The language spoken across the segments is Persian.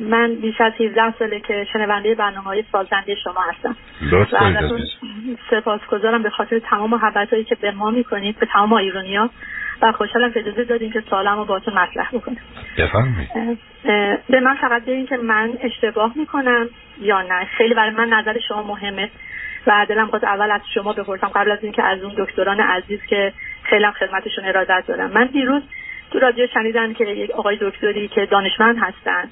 من بیش از 17 ساله که شنونده برنامه های سازنده شما هستم. سپاسگزارم به خاطر تمام محبت هایی که به ما می‌کنید به تمام ایرونیا و خوشحالم که اجازه دادین که سوالم رو باتون مطرح بکنم. به من فقط بگین که من اشتباه می‌کنم یا نه؟ خیلی برای من نظر شما مهمه. و دلم خواست اول از شما بپرسم قبل از اینکه از اون دکتران عزیز که خیلی هم خدمتشون ارادت دارم. من دیروز تو رادیو شنیدم که یک آقای دکتری که دانشمند هستن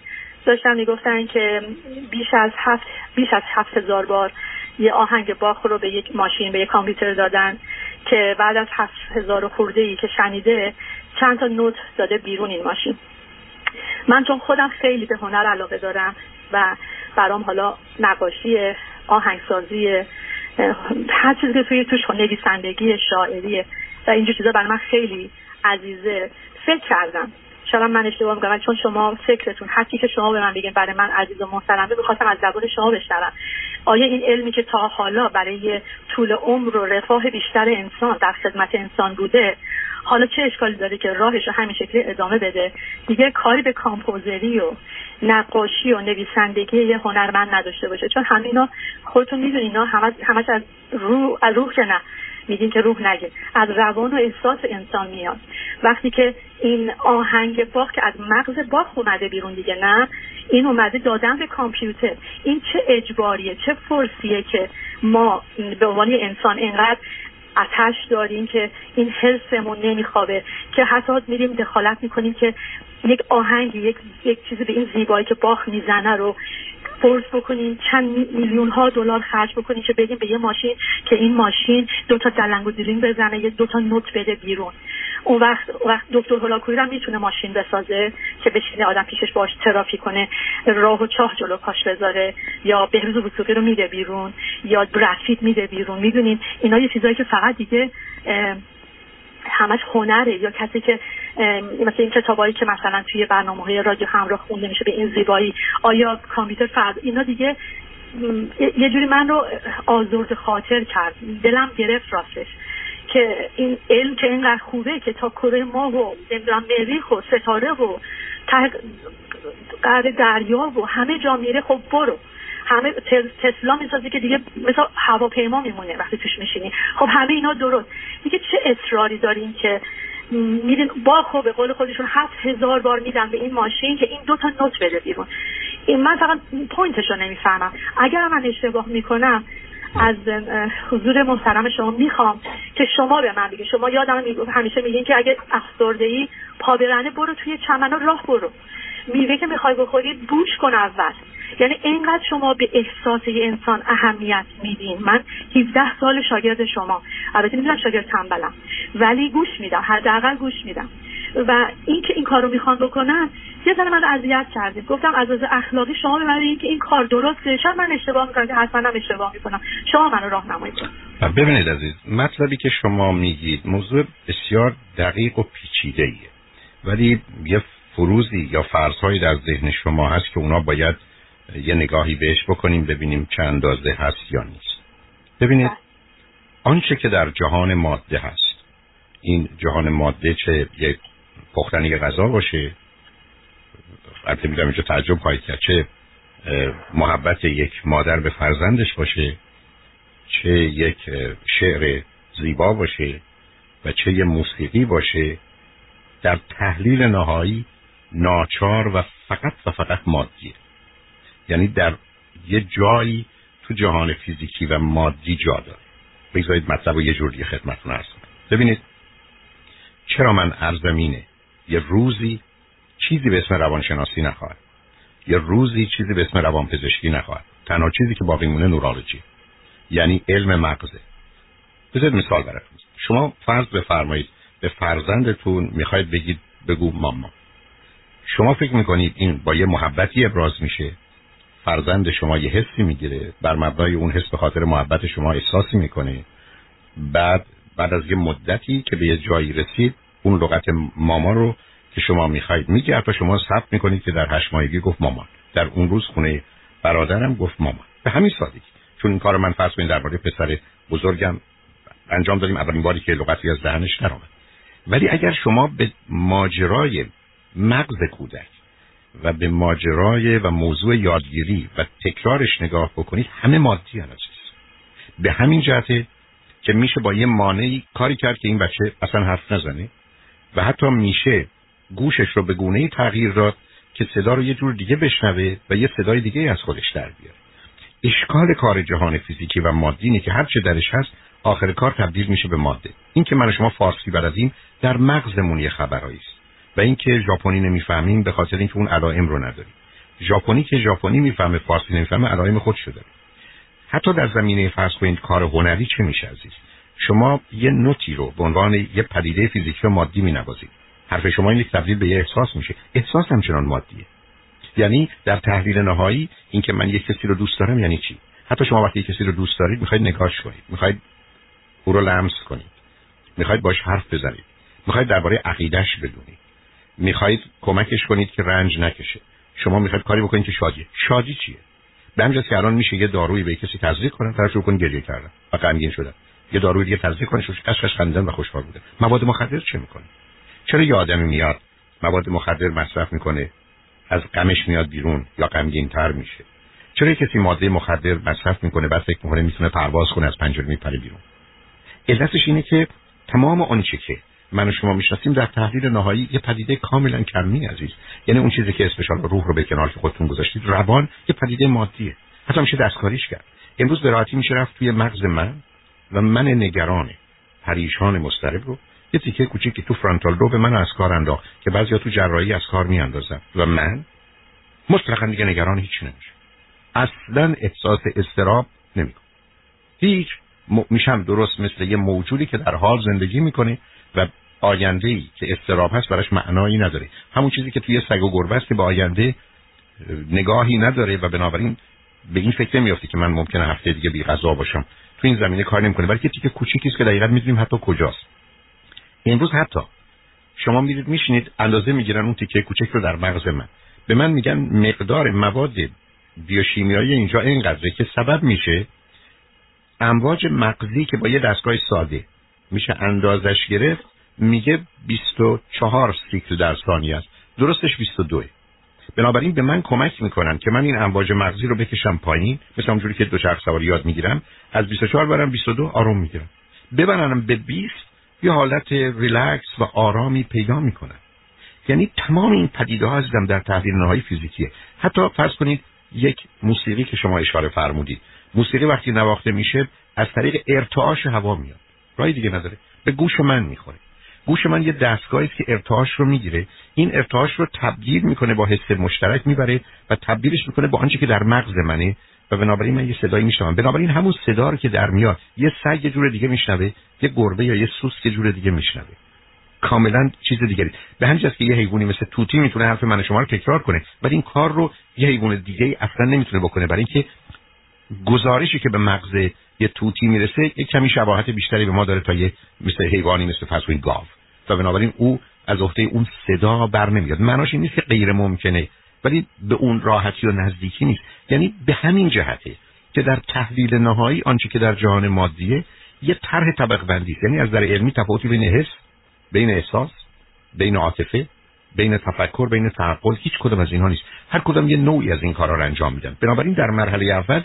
داشتن می‌گفتن که بیش از هفت بیش از هفت هزار بار یه آهنگ باخ رو به یک ماشین به یک کامپیوتر دادن که بعد از هفت هزار خورده ای که شنیده چند تا نوت داده بیرون این ماشین. من چون خودم خیلی به هنر علاقه دارم و برام حالا نقاشی آهنگسازی هر چیزی که توی توش نویسندگی شاعری و اینجور چیزا برای من خیلی عزیزه. فکر کردم. شاید من اشتباه می‌کنم؟ چون شما فکرتون حتی که شما به من بگین برای من عزیز و محترمه می‌خواستم از زبان شما بشنوم. آیا این علمی که تا حالا برای طول عمر و رفاه بیشتر انسان در خدمت انسان بوده حالا چه اشکالی داره که راهش رو همین شکلی ادامه بده؟ دیگه کاری به کامپوزری و نقاشی و نویسندگی یه هنرمند نداشته باشه. چون همینا خودتون می‌دونین اینا همش از روح از روح که نه. میگین که روح نگه. از روان و احساس انسان میاد. وقتی که این آهنگ باخ که از مغز باخ اومده بیرون دیگه نه؟ این اومده دادن به کامپیوتر. این چه اجباریه چه فرسیه که ما به عنوان انسان اینقدر اتش داریم که این حسمون نمیخوابه که حتی میریم دخالت می‌کنیم که یک آهنگی یک, یک چیزی به این زیبایی که باخ می‌زنه رو فرض بکنیم. چند میلیون ها دلار خرج بکنیم که بگیم به یه ماشین که این ماشین دو تا دلنگ و دیرین بزنه یه دو تا نوت بده بیرون. اون وقت وقت دکتر هولاکویی هم می‌تونه ماشین بسازه که بشینه آدم پیشش باش ترافی کنه راه و چاه جلو پاش بذاره یا بهروز وسوقی رو میده بیرون یا برافیت میده بیرون. می‌دونین اینا یه چیزایی که فقط دیگه همش هنره. یا کسی که مثل این کتابایی که مثلا توی برنامه های رادیو همراه خونده میشه به این زیبایی آیا کامپیوتر فرد اینا دیگه یه جوری من رو آزرد خاطر کرد. دلم گرفت راستش. که این علم که اینقدر خوبه که تا کره ما و نمی‌دونم مریخ و ستاره و ته دریا و همه جا میره خب برو. همه تسلا می‌سازه که دیگه مثل هواپیما میمونه وقتی توش میشینی. خب همه اینا درست. دیگه چه اصراری دارین که میرین با خب به قول خودشون هفت هزار بار میدن به این ماشین که این دو تا نوت بده بیرون. این من فقط پوینتش رو نمی‌فهمم. اگر من اشتباه می‌کنم از حضور محترم شما می‌خوام که شما به من بگید شما یادم همیشه میگین که اگه افسرده ای پا برو توی چمن راه برو. میوه که می‌خوای بخوری بوش کن اول. یعنی اینقدر شما به احساس یه انسان اهمیت میدین. من 17 سال شاگرد شما. البته می‌دونم شاگرد تنبلم. ولی گوش میدم. حداقل گوش میدم. و این که این کار رو می‌خوان بکنن یه ذره من اذیت کردید گفتم از از اخلاقی شما به این که این کار درسته. شاید من اشتباه می‌کنم که حتما هم اشتباه می‌کنم. شما منو راهنمایی کنید. ببینید عزیز مطلبی که شما میگید موضوع بسیار دقیق و پیچیده ایه ولی یه فروزی یا فرضهایی در ذهن شما هست که اونا باید یه نگاهی بهش بکنیم ببینیم چه اندازه هست یا نیست. ببینید آنچه که در جهان ماده هست این جهان ماده چه؟ یک پختنی غذا باشه. البته می‌دونم اینجا تعجب خواهید کرد. چه محبت یک مادر به فرزندش باشه چه یک شعر زیبا باشه و چه یه موسیقی باشه. در تحلیل نهایی ناچار و فقط و فقط مادیه. یعنی در یه جایی تو جهان فیزیکی و مادی جا داره. بگذارید مطلب و یه جور دیگه خدمتون ارز ببینید چرا من ارزمینه یه روزی چیزی به اسم روانشناسی نخواهد. یه روزی چیزی به اسم روانپزشکی نخواهد. تنها چیزی که باقی مونه نورولوژی یعنی علم مغزه. بذارید مثال براتون. شما فرض بفرمایید به فرزندتون می‌خواید بگید بگو ماما. شما فکر می‌کنید این با یه محبتی ابراز میشه. فرزند شما یه حسی می‌گیره. بر مبنای اون حس به خاطر محبت شما احساسی می‌کنه. بعد بعد از یه مدتی که به یه جایی رسید اون لغت ماما رو که شما می‌خواید میگه. حتی شما ثبت می‌کنید که در هشت ماهگی گفت مامان. در اون روز خونه برادرم گفت مامان. به همین سادگی. چون این کار من فرض کنید درباره پسر بزرگم انجام دادیم. اولین باری که لغتی از دهنش درآمد. ولی اگر شما به ماجرای مغز کودک و به ماجرای و موضوع یادگیری و تکرارش نگاه بکنید همه مادی عزیز به همین جهته که میشه با یه مانعی کاری کرد که این بچه اصلا حرف نزنه. و حتی میشه گوشش رو به گونه تغییر داد که صدا رو یه جور دیگه بشنوه و یه صدای دیگه از خودش در بیاره. اشکال کار جهان فیزیکی و مادی اینه که هر چه درش هست آخر کار تبدیل میشه به ماده. این که من شما فارسی بلدیم در مغزمون یه خبرایی است. و اینکه ژاپنی نمی‌فهمیم به خاطر اینکه اون علائم رو نداریم. ژاپنی که ژاپنی می‌فهمه فارسی نمی‌فهمه علائم خودشو داره. حتی در زمینه فرض کنید کار هنری چه میشه عزیز؟ شما یه نوتی رو به عنوان یه پدیده فیزیکی و مادی مینوازید. حرف شما این تبدیل به یه احساس میشه. احساس همچنان مادیه. یعنی در تحلیل نهایی اینکه من یک کسی رو دوست دارم یعنی چی؟ حتی شما وقتی کسی رو دوست دارید می‌خواید نگاش کنید. می‌خواید او رو لمس کنید. می‌خواید باش حرف بزنید. می‌خواید درباره عقیدش بدونید. می‌خواید کمکش کنید که رنج نکشه. شما می‌خواید کاری بکنید که شادی. شادی چیه؟ به همین که الان میشه یه دارویی به کسی تزریق کنه طرف کنه گریه کردن. و غمگین شدن. یه داروی دیگه تزریق کنه قشقش خندن و خوشحال بوده. مواد مخدر چه می‌کنه؟ چرا یه آدمی میاد مواد مخدر مصرف می‌کنه از غمش میاد بیرون یا غمگین تر میشه؟ چرا کسی ماده مخدر مصرف می‌کنه بعد فکر می‌کنه می‌تونه پرواز کنه از پنجره میپره بیرون؟ علتش اینه که تمام آنچه که من و شما می‌شناسیم در تحلیل نهایی یه پدیده کاملا کمی عزیز. یعنی اون چیزی که اسمش روح رو به کنار که خودتون گذاشتید روان یه پدیده مادیه. حتی میشه دستکاریش کرد. امروز به راحتی میشه رفت توی مغز من. و من نگران پریشان مسترب رو. یه تیکه کوچیکی تو فرانتال رو به من از کار انداخت که بعضیا تو جراحی از کار میاندازن. و من مطلقا دیگه نگران هیچ نمیشه اصلا احساس استراب نمی‌کنم. هیچ میشم درست مثل یه موجودی که در حال زندگی می‌کنه و آینده ای که استراب هست براش معنایی نداره. همون چیزی که توی سگ و گربه است که به آینده نگاهی نداره و بنابراین به این فکر نمیافته که من ممکنه هفته دیگه بی غذا باشم. تو این زمینه کار نمی‌کنه. بلکه تیکه کوچیکی است که دقیقا می‌دونیم حتی کجاست. امروز حتی شما میرید میشینید اندازه می‌گیرن اون تیکه کوچک رو در مغز من. به من میگن مقدار مواد بیوشیمیایی اینجا اینقدره که سبب میشه امواج مغزی که با یه دستگاه ساده میشه اندازش گرفت میگه 24 سیکل در ثانیه است. درستش 22 بنابراین به من کمک می‌کنن که من این امواج مغزی رو بکشم پایین مثل اونجوری که دوچرخ سواری یاد می‌گیرم. از 24 برم 22 آروم می‌گیرم. ببرنم به 20 یه حالت ریلکس و آرامی پیدا می‌کنن. یعنی تمام این پدیده ها هستم در تحلیل نهایی فیزیکیه. حتی فرض کنید یک موسیقی که شما اشاره فرمودید. موسیقی وقتی نواخته میشه از طریق ارتعاش هوا میاد. رای دیگه نداره. به گوش من می‌خوره. گوش من یه دستگاهی که ارتعاش رو می‌گیره. این ارتعاش رو تبدیل می‌کنه با حس مشترک می‌بره و تبدیلش می‌کنه با آنچه که در مغز منه و بنابراین من یه صدایی میشنوم. بنابراین همون صدا رو که در میاد یه سگ یه جور دیگه میشنوه یه گربه یا یه سوس یه جور دیگه میشنوه. کاملا چیز دیگری. به همین که یه حیوانی مثل توتی می‌تونه حرف من شما رو تکرار کنه ولی این کار رو یه حیوان دیگه اصلا نمی‌تونه بکنه. برای اینکه گزارشی که به مغز یه توتی می‌رسه یه کمی شباهت بیشتری به ما داره تا یه مثل حیوانی مثل فصل گاو. و بنابراین او از عهده اون صدا بر نمیاد. معناش این نیست که غیر ممکنه ولی به اون راحتی و نزدیکی نیست. یعنی به همین جهته که در تحلیل نهایی آنچه که در جهان مادیه یه طرح طبق بندی یعنی از در علمی تفاوتی بین حس بین احساس بین عاطفه بین تفکر بین تعقل هیچ کدوم از اینها نیست. هر کدوم یه نوعی از این کارا رو انجام میدن. بنابراین در مرحله اول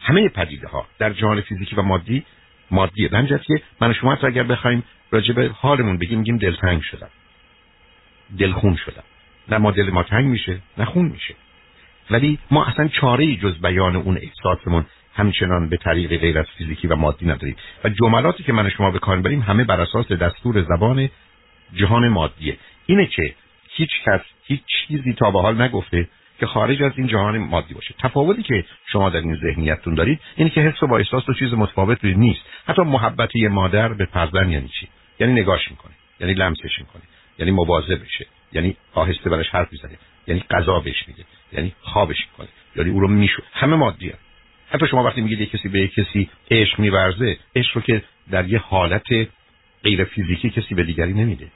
همه پدیده ها در جهان فیزیکی و مادی مادیه که من شما اگر بخوایم راجع به حالمون بگیم میگیم دلتنگ شدم. دلخون شدم. نه ما دل ما تنگ میشه نه خون میشه. ولی ما اصلا چاره جز بیان اون احساسمون همچنان به طریق غیر از فیزیکی و مادی نداریم. و جملاتی که من شما به کار بریم همه بر اساس دستور زبان جهان مادیه. اینه که هیچ کس هیچ چیزی تا به حال نگفته که خارج از این جهان مادی باشه. تفاوتی که شما در این ذهنیتتون دارید اینه که حس و با احساس دو چیز متفاوت نیست. حتی محبت مادر به فرزند یعنی چی؟ یعنی نگاش می‌کنه یعنی لمسش می‌کنه یعنی مواظب بشه یعنی آهسته براش حرف می‌زنه یعنی غذا بهش میده یعنی خوابش می‌کنه یعنی او رو میشو همه مادیه حتی شما وقتی میگید یک کسی به یک کسی عشق میورزه عشق رو که در یه حالت غیر فیزیکی کسی به دیگری نمیده.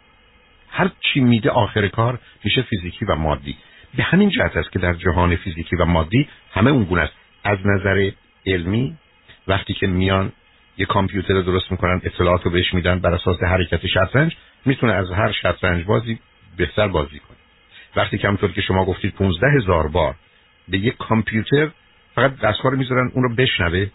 هر چی میده آخر کار میشه فیزیکی و مادی. به همین جهت است که در جهان فیزیکی و مادی همه اون گونه است. از نظر علمی وقتی که میان یه کامپیوتر رو درست می‌کنن اطلاعات رو بهش میدن بر اساس حرکت شطرنج می‌تونه از هر شطرنج بازی بهتر بازی کنه. وقتی که همطور که شما گفتید 15 هزار بار به یک کامپیوتر فقط دستگاه رو می‌ذارن اون رو بشنوه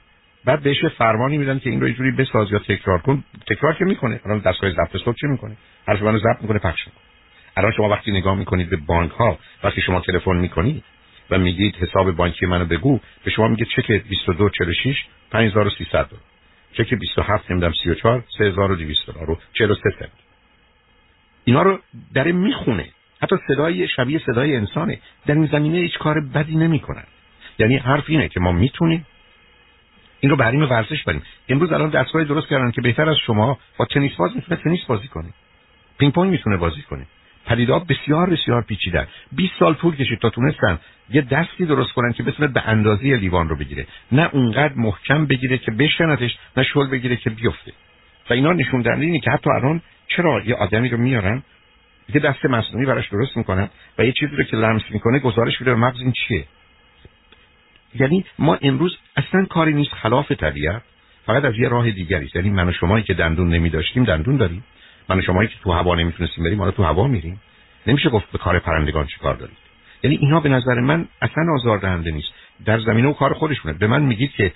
بعد بهش فرمانی میدن که این رو اینجوری بساز یا تکرار کن. تکرار که می‌کنه؟ الان دستگاه ضبط صوت چه می‌کنه؟ هر شما ضبط می‌کنه پخش می‌کنه. الان شما وقتی نگاه می‌کنید به بانک ها وقتی شما تلفن می‌کنید و میگید حساب بانکی منو بگو به شما میگه چک 2246 5300 دلار. چک 27 نمی‌دونم 34 3200 دلار رو 43 سنت. اینا رو داره می‌خونه. حتی صدای شبیه صدای انسانه. در این زمینه هیچ کار بدی نمی‌کنن. یعنی حرف اینه که ما می‌تونیم این رو بریم ورزش بریم. امروز الان دستگاه درست کردن که بهتر از شما با تنیس باز می‌تونه تنیس بازی کنه. پینگ پونگ می‌تونه بازی کنه. پدیده‌ها بسیار بسیار پیچیدن. 20 سال طول کشید تا تونستن یه دستی درست کنن که بتونه به اندازه لیوان رو بگیره. نه اونقدر محکم بگیره که بشکنتش نه شل بگیره که بیفته. و اینا نشون دهنده اینه که حتی الان چرا یه آدمی رو میارن یه دست مصنوعی براش درست می‌کنن و یه چیزی رو که لمس می‌کنه گزارش میده به مغز این چیه؟ یعنی ما امروز اصلا کاری نیست خلاف طبیعت فقط از یه راه دیگری یعنی من و شمایی که دندون نمیداشتیم دندون داریم. من و شمایی که تو هوا نمی‌تونستیم بریم حالا تو هوا میریم. نمیشه گفت به کار پرندگان چی کار دارید. یعنی اینا به نظر من اصلا آزاردهنده نیست. در زمینه و کار خودشونه. به من میگید که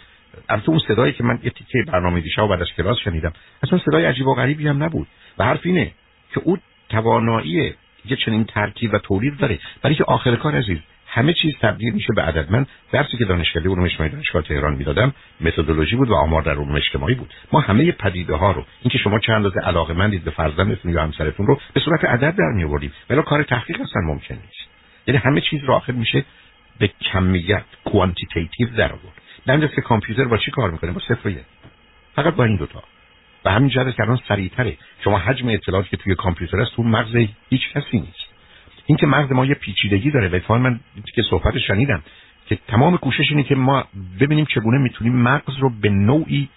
البته اون صدایی که من یه تیکه برنامه دیشب بعد از کلاس شنیدم اصلا صدای عجیب و غریبی هم نبود. و حرف اینه که او توانایی یه چنین ترکیب و تولید داره. برای که آخر کار عزیز همه چیز تبدیل میشه به عدد. من درسی که دانشکده علوم اجتماعی دانشگاه تهران می‌دادم متدولوژی بود و آمار در علوم اجتماعی بود. ما همه پدیده ها رو اینکه شما چند اندازه علاقه مندید به فرزندتون یا همسرتون رو به صورت عدد در می آوردیم ولی کار تحقیق اصلا ممکن نیست. یعنی همه چیز رو آخر میشه به کمیت quantitative در آورد. در که کامپیوتر با چی کار می‌کنه؟ با صفر فقط با این دوتا و همین جهت که الان سریعتره. شما حجم اطلاعاتی که توی کامپیوتر است تو مغز هیچ کسی نیست. این که مغز ما یه پیچیدگی داره. و من که صحبت شنیدم که تمام کوشش اینه که ما ببینیم چگونه می‌تونیم مغز رو به نوعی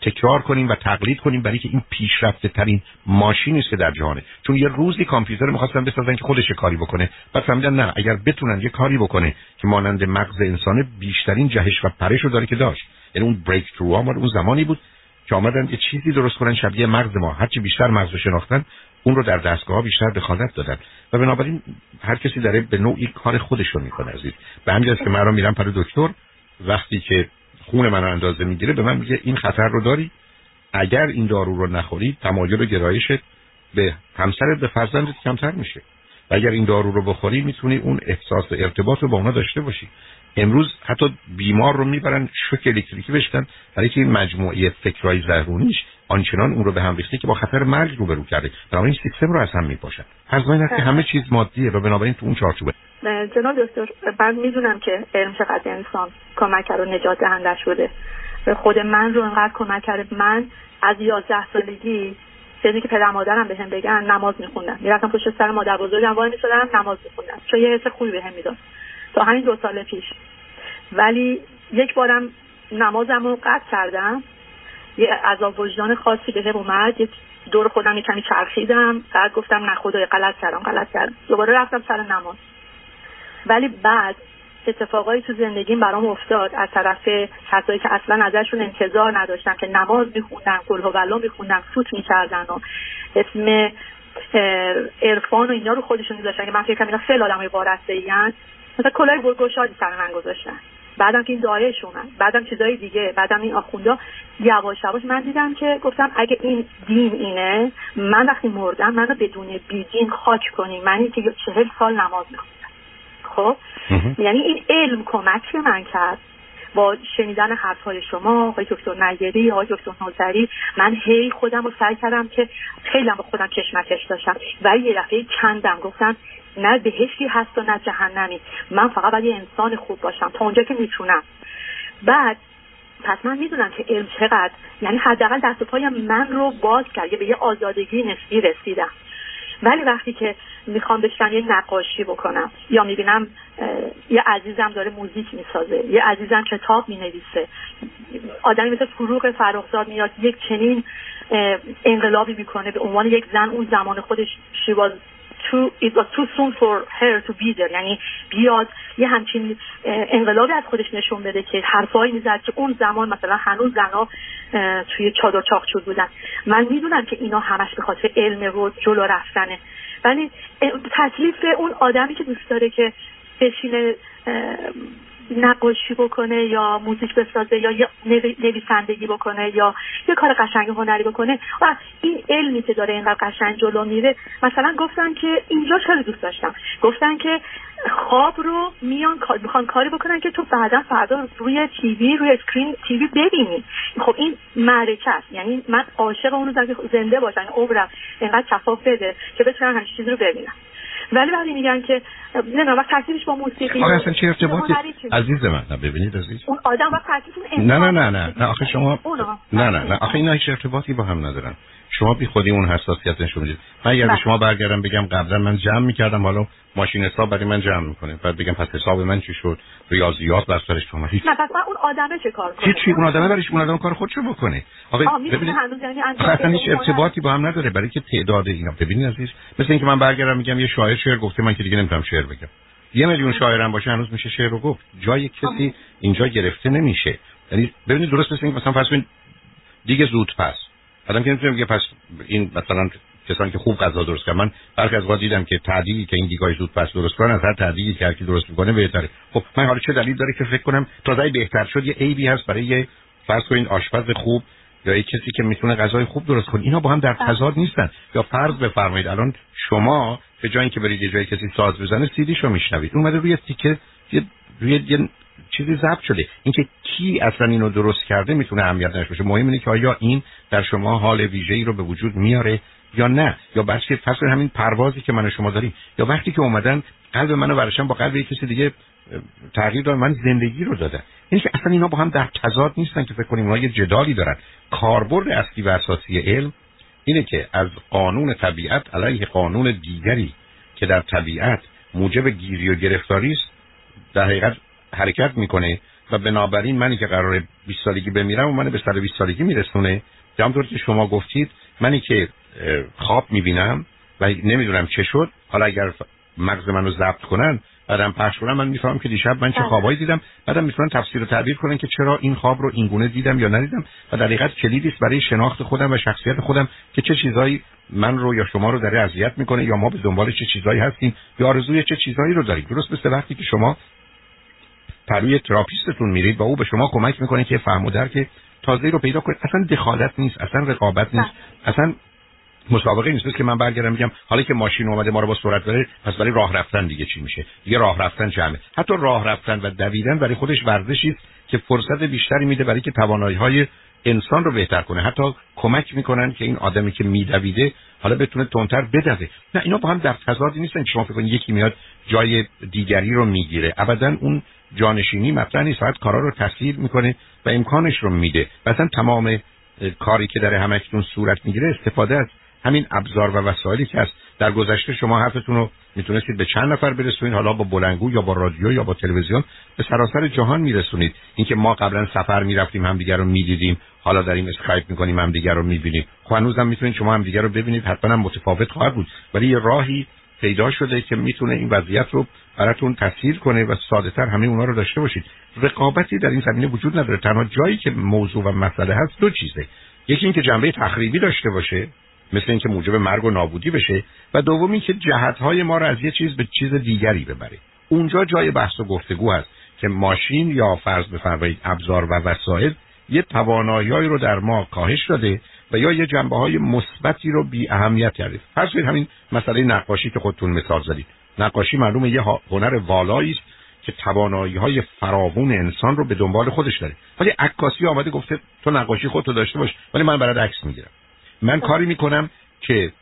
تکرار کنیم و تقلید کنیم برای که این پیشرفته ترین ماشینی است که در جهانه. چون یه روزی کامپیوتر می‌خواستن بسازن که خودش کاری بکنه. بعد فهمیدن نه اگر بتونن یه کاری بکنه که مانند مغز انسانه بیشترین جهش و پرش رو داره که داشت. یعنی اون بریک ترو اون زمانی بود که آمدن یه چیزی درست کنن شبیه مغز ما. هرچی بیشتر مغز رو شناختن اون رو در دستگاه بیشتر دخالت دادن. و بنابراین هر کسی داره به نوعی کار خودش رو می‌کنه عزیز. به همین که من رو میرم پر دکتر وقتی که خون من رو اندازه می‌گیره به من میگه این خطر رو داری؟ اگر این دارو رو نخوری تمایل و گرایشت به همسرت به فرزندت کمتر میشه. و اگر این دارو رو بخوری می‌تونی اون احساس و ارتباط رو با اونا داشته باشی. امروز حتی بیمار رو می‌برن شوک الکتریکی بشتن برای که این مجموعه فکرای زهرونیش آنچنان اون رو به هم ریخته که با خطر مرگ روبرو کرده. بنابراین سیستم رو از هم میپاشن از این که همه چیز مادیه و بنابراین تو اون چارچوبه. جناب دکتر من می‌دونم که علم چقدر انسان کمک کرد و نجات دهنده شده. خود من رو انقدر کمک کرده. من از یازده سالگی چیزی که پدر مادرم بهم بگن نماز میخوندم. می‌رفتم پشت سر مادر بزرگم وای می‌شدم نماز میخوندم. چون یه حس خوبی بهم می‌داد. تا همین دو سال پیش. ولی یک بارم نمازم رو قطع کردم. یه عذاب وجدان خاصی به اومد. یه دور خودم یه کمی چرخیدم. بعد گفتم نه خدای غلط کردم غلط کردم. دوباره رفتم سر نماز. ولی بعد اتفاقایی تو زندگیم برام افتاد. از طرف کسایی که اصلا ازشون انتظار نداشتم که نماز میخوندن کل و میخوندن سوت می‌کردن و اسم عرفان و اینا رو خودشون میذاشتن که من فکر اینا خیلی آدمای وارسته مثلا کلاه گرگوشادی سر من گذاشتن. بعدم که این دایش اومد بعدم چیزای دیگه بعدم این آخوندا یواش یواش من دیدم که گفتم اگه این دین اینه من وقتی مردم منو بدون بیدین خاک کنیم من که چهل سال نماز میخوندم. خب؟ یعنی این علم کمک من کرد. با شنیدن حرفهای شما آقای دکتر نگری آقای دکتر نوزری من هی خودم رو سعی کردم که خیلی با خودم کشمکش داشتم. و یه دفعه کندم گفتم نه بهشتی هست و نه جهنمی. من فقط باید یه انسان خوب باشم. تا اونجا که می‌تونم. بعد پس من می‌دونم که علم چقدر. یعنی حداقل دست پای من رو باز کرد. به یه آزادگی نسبی رسیدم. ولی وقتی که می‌خوام بشم یه نقاشی بکنم یا می‌بینم یه عزیزم داره موزیک می‌سازه یه عزیزم کتاب می‌نویسه آدمی مثل فروغ فرخزاد میاد یک چنین انقلابی می‌کنه به عنوان یک زن اون زمان خودش شیواز too it was too soon for her to be there. یعنی بیاد یه همچین انقلابی از خودش نشون بده که حرفایی می‌زد که اون زمان مثلا هنوز زنا توی چادر چاقچور بودن. من می‌دونم که اینا همش به خاطر علم رو جلو رفتنه. ولی تکلیف اون آدمی که دوست داره که بشینه نقاشی بکنه یا موزیک بسازه یا نویسندگی بکنه یا یه کار قشنگ هنری بکنه. و این علمی که داره اینقدر قشنگ جلو میره. مثلا گفتن که اینجا خیلی دوست داشتم. گفتن که خواب رو میان می‌خوان کاری بکنن که تو بعدا فردا روی تیوی روی اسکرین تیوی ببینی. خب این معرکه است. یعنی من عاشق اونو زنده باشم. عمرم اینقدر کفاف بده که بتونم همچین چیزی رو ببینم ولی وقتی میگن که نه وقت ترکیبش با موسیقی آخه اصلا چه ارتباطی عزیز من. نه ببینید عزیز. اون آدم وقت نه نه نه نه نه آخه شما نه نه نه آخه اینا هیچ ارتباطی با هم ندارن. شما بی خودی اون حساسیت نشون می‌دید من اگر به بله. شما برگردم بگم قبلا من جمع می‌کردم حالا ماشین حساب برای من جمع می‌کنه. بعد بگم پس حساب من چی شد؟ ریاضیات بر سرش شما هیچ نه پس اون آدمه چه کار کنه چی اون آدمه برایش اون آدم کار خودشو بکنه؟ آقا ببینید یعنی اصلا هیچ ارتباطی با هم نداره برای که تعداد اینا ببینید عزیز مثل اینکه من برگردم میگم یه شاعر شعر گفته من که دیگه نمی‌تونم شعر بگم. یه میلیون شاعرم باشه هنوز میشه شعر رو گفت. جای کسی اینجا گرفته نمیشه. یعنی ببینید درست مثل اینکه مثلا فرض دیگه زود پس. آدم که نمی‌تونه بگه پس این مثلا کسانی که خوب غذا درست کردن من برخی از وقت دیدم که تعدیلی که این دیگای زود پس درست کنن از هر تعدیلی که هرکی درست می‌کنه بهتره. خب من حالا چه دلیل داره که فکر کنم تازه بهتر شد؟ یه عیبی هست برای یه فرض کنید آشپز خوب یا یه کسی که می‌تونه غذای خوب درست کنه. اینا با هم در تضاد نیستن. یا فرض بفرمایید الان شما به جای اینکه برید یه جای کسی ساز بزنه سیدیشو میشنوید. اومده روی تیکه یه روی یه چیزی ضبط شده. اینکه کی اصلا اینو درست کرده می‌تونه اهمیت نشه باشه. مهم اینه که آیا این در شما حال ویژه‌ای رو به وجود میاره یا نه. یا بحث فصل همین پروازی که من و شما داریم. یا وقتی که اومدن قلب منو ورشن با قلب کسی دیگه تغییر دادن من زندگی رو دادن یعنی که اصلا اینا با هم در تضاد نیستن که فکر کنیم اونا یه جدالی دارن. کاربرد اصلی و اساسی علم اینه که از قانون طبیعت علیه قانون دیگری که در طبیعت موجب گیری و گرفتاری است در حقیقت حرکت می‌کنه و بنابراین منی که قرار 20 سالگی بمیرم و منو به 120 سالگی میرسونه. همونطور که شما گفتید منی که خواب می‌بینم و نمی‌دونم چه شد حالا اگر مغز منو ضبط کنن بعدم پخش کنن من می‌فهمم که دیشب من چه بله. خوابایی دیدم. بعدم می‌تونن تفسیر و تعبیر کنن که چرا این خواب رو اینگونه دیدم یا ندیدم. و در حقیقت کلیدی است برای شناخت خودم و شخصیت خودم که چه چیزایی من رو یا شما رو داره اذیت می‌کنه یا ما به دنبال چه چیزایی هستیم یا آرزوی چه چیزایی رو داریم. درست مثل وقتی که شما پروی تراپیستتون میرید و او به شما کمک می‌کنه که فهم و درک تازه رو پیدا کنید. اصلا دخالت نیست اصلا رقابت نیست. بله. اصلا مسابقه نیست. که من برگردم میگم حالا که ماشین اومده ما رو با سرعت بره پس برای راه رفتن دیگه چی میشه؟ دیگه راه رفتن جمعه. حتی راه رفتن و دویدن برای خودش ورزشی است که فرصت بیشتری میده برای که توانایی های انسان رو بهتر کنه. حتی کمک می‌کنن که این آدمی که میدویده حالا بتونه تونتر بدوه. نه اینا با هم در تضادی نیستن شما فکر کنید یکی میاد جای دیگری رو می‌گیره. ابدا اون جانشینی مطرح نیست فقط کارا رو تسهیل می‌کنه و امکانش رو میده. مثلا تمام کاری که در همکنون صورت می‌گیره استفاده از همین ابزار و وسایلی که هست. در گذشته شما حرفتون رو می‌تونستید به چند نفر برسونید حالا با بلنگو یا با رادیو یا با تلویزیون به سراسر جهان میرسونید. اینکه ما قبلا سفر می‌رفتیم همدیگر رو می‌دیدیم حالا داریم اسکایپ می‌کنیم همدیگر رو می‌بینیم. خب هنوزم می‌تونید شما همدیگر رو ببینید حتما هم متفاوت خواهد بود. ولی یه راهی پیدا شده که می‌تونه این وضعیت رو براتون تسهیل کنه و ساده تر همه اونا رو داشته باشید. رقابتی در این زمینه وجود نداره. تنها جایی که موضوع و مسئله هست دو چیزه. یکی اینکه جنبه تخریبی داشته باشه مثل اینکه موجب مرگ و نابودی بشه و دومی که جهتهای ما رو از یه چیز به چیز دیگری ببره. اونجا جای بحث و گفتگو هست که ماشین یا فرض بفرمایید ابزار و وسایل یه توانایی رو در ما کاهش داده و یا یه جنبه های مثبتی رو بی اهمیت کرده فرض همین مسئله نقاشی که خودتون مثال زدید. نقاشی معلومه یه هنر والایی است که توانایی های فراوون انسان رو به دنبال خودش داره. ولی عکاسی آمده گفته تو نقاشی خودتو داشته باش ولی من برات عکس می‌گیرم. من کاری می‌کنم که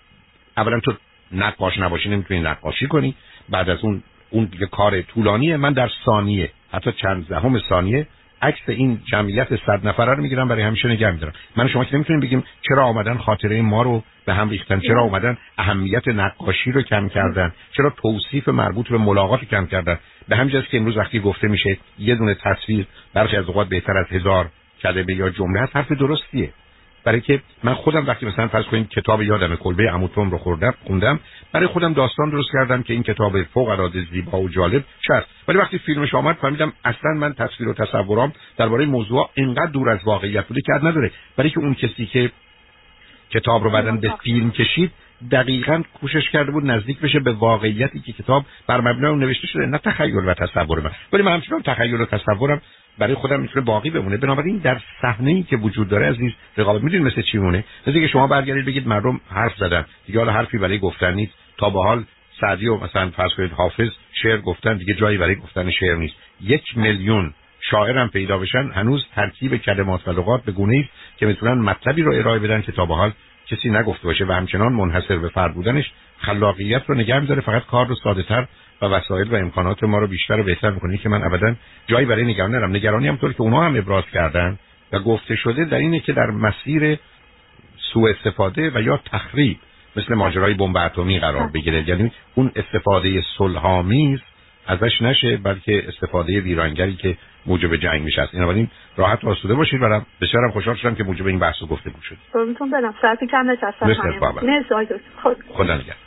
اولا تو نقاش نباشی نمی‌تونی نقاشی کنی. بعد از اون اون یه کار طولانیه. من در ثانیه حتی چند دهم ثانیه عکس این جمعیت صد نفره رو می‌گیرم برای همیشه نگه میدارم. من شما که نمی‌تونیم بگیم چرا آمدن خاطره ما رو به هم ریختن چرا آمدن اهمیت نقاشی رو کم کردن چرا توصیف مربوط به ملاقات رو کم کردن. به همین که امروز وقتی گفته میشه یه دونه تصویر برخی از اوقات بهتر از هزار کلمه یا جمله هست حرف درستیه. برای که من خودم وقتی مثلا فرض کنید کتاب یادم کلبه عموتوم رو خوردم خوندم برای خودم داستان درست کردم که این کتاب فوق العاده زیبا و جالب شد ولی وقتی فیلمش آمد فهمیدم اصلا من تصویر و تصورام درباره موضوع اینقدر دور از واقعیت بوده که نداره. برای که اون کسی که کتاب رو بعدن به فیلم کشید دقیقا کوشش کرده بود نزدیک بشه به واقعیتی که کتاب بر مبنای اون نوشته شده نه تخیل و تصور من. ولی من همچنان تخیل و تصورم برای خودم می‌تونه باقی بمونه. بنابراین در صحنه ای که وجود داره عزیز رقابت می‌دونید مثل چی مونه مثل که شما برگردید بگید مردم حرف زدن. دیگه حالا حرفی برای گفتن نیست. تا به حال سعدی و مثلا فرض کنید حافظ شعر گفتن دیگه جایی برای گفتن شعر نیست. یک میلیون شاعرم پیدا بشن هنوز ترکیب کلمات و لغات به گونه است که می‌تونن مطلبی رو ارائه بدن که تا به حال کسی نگفته باشه و همچنان منحصر به فرد بودنش خلاقیت رو نگه میداره فقط کار رو ساده تر و وسایل و امکانات ما رو بیشتر و بهتر می‌کنه که من ابدا جایی برای نگران نرم. نگرانی هم طور که اونها هم ابراز کردن و گفته شده در اینه که در مسیر سوء استفاده و یا تخریب مثل ماجرای بمب اتمی قرار بگیره. یعنی اون استفاده صلحآمیز ازش نشه بلکه استفاده ویرانگری که موجب جنگ میشه. است این راحت و آسوده باشید برام بسیارم خوشحال شدم که موجب این بحث و گفتگو شد قربونتون برم. ساعت کم نشستم خدا نگهدار.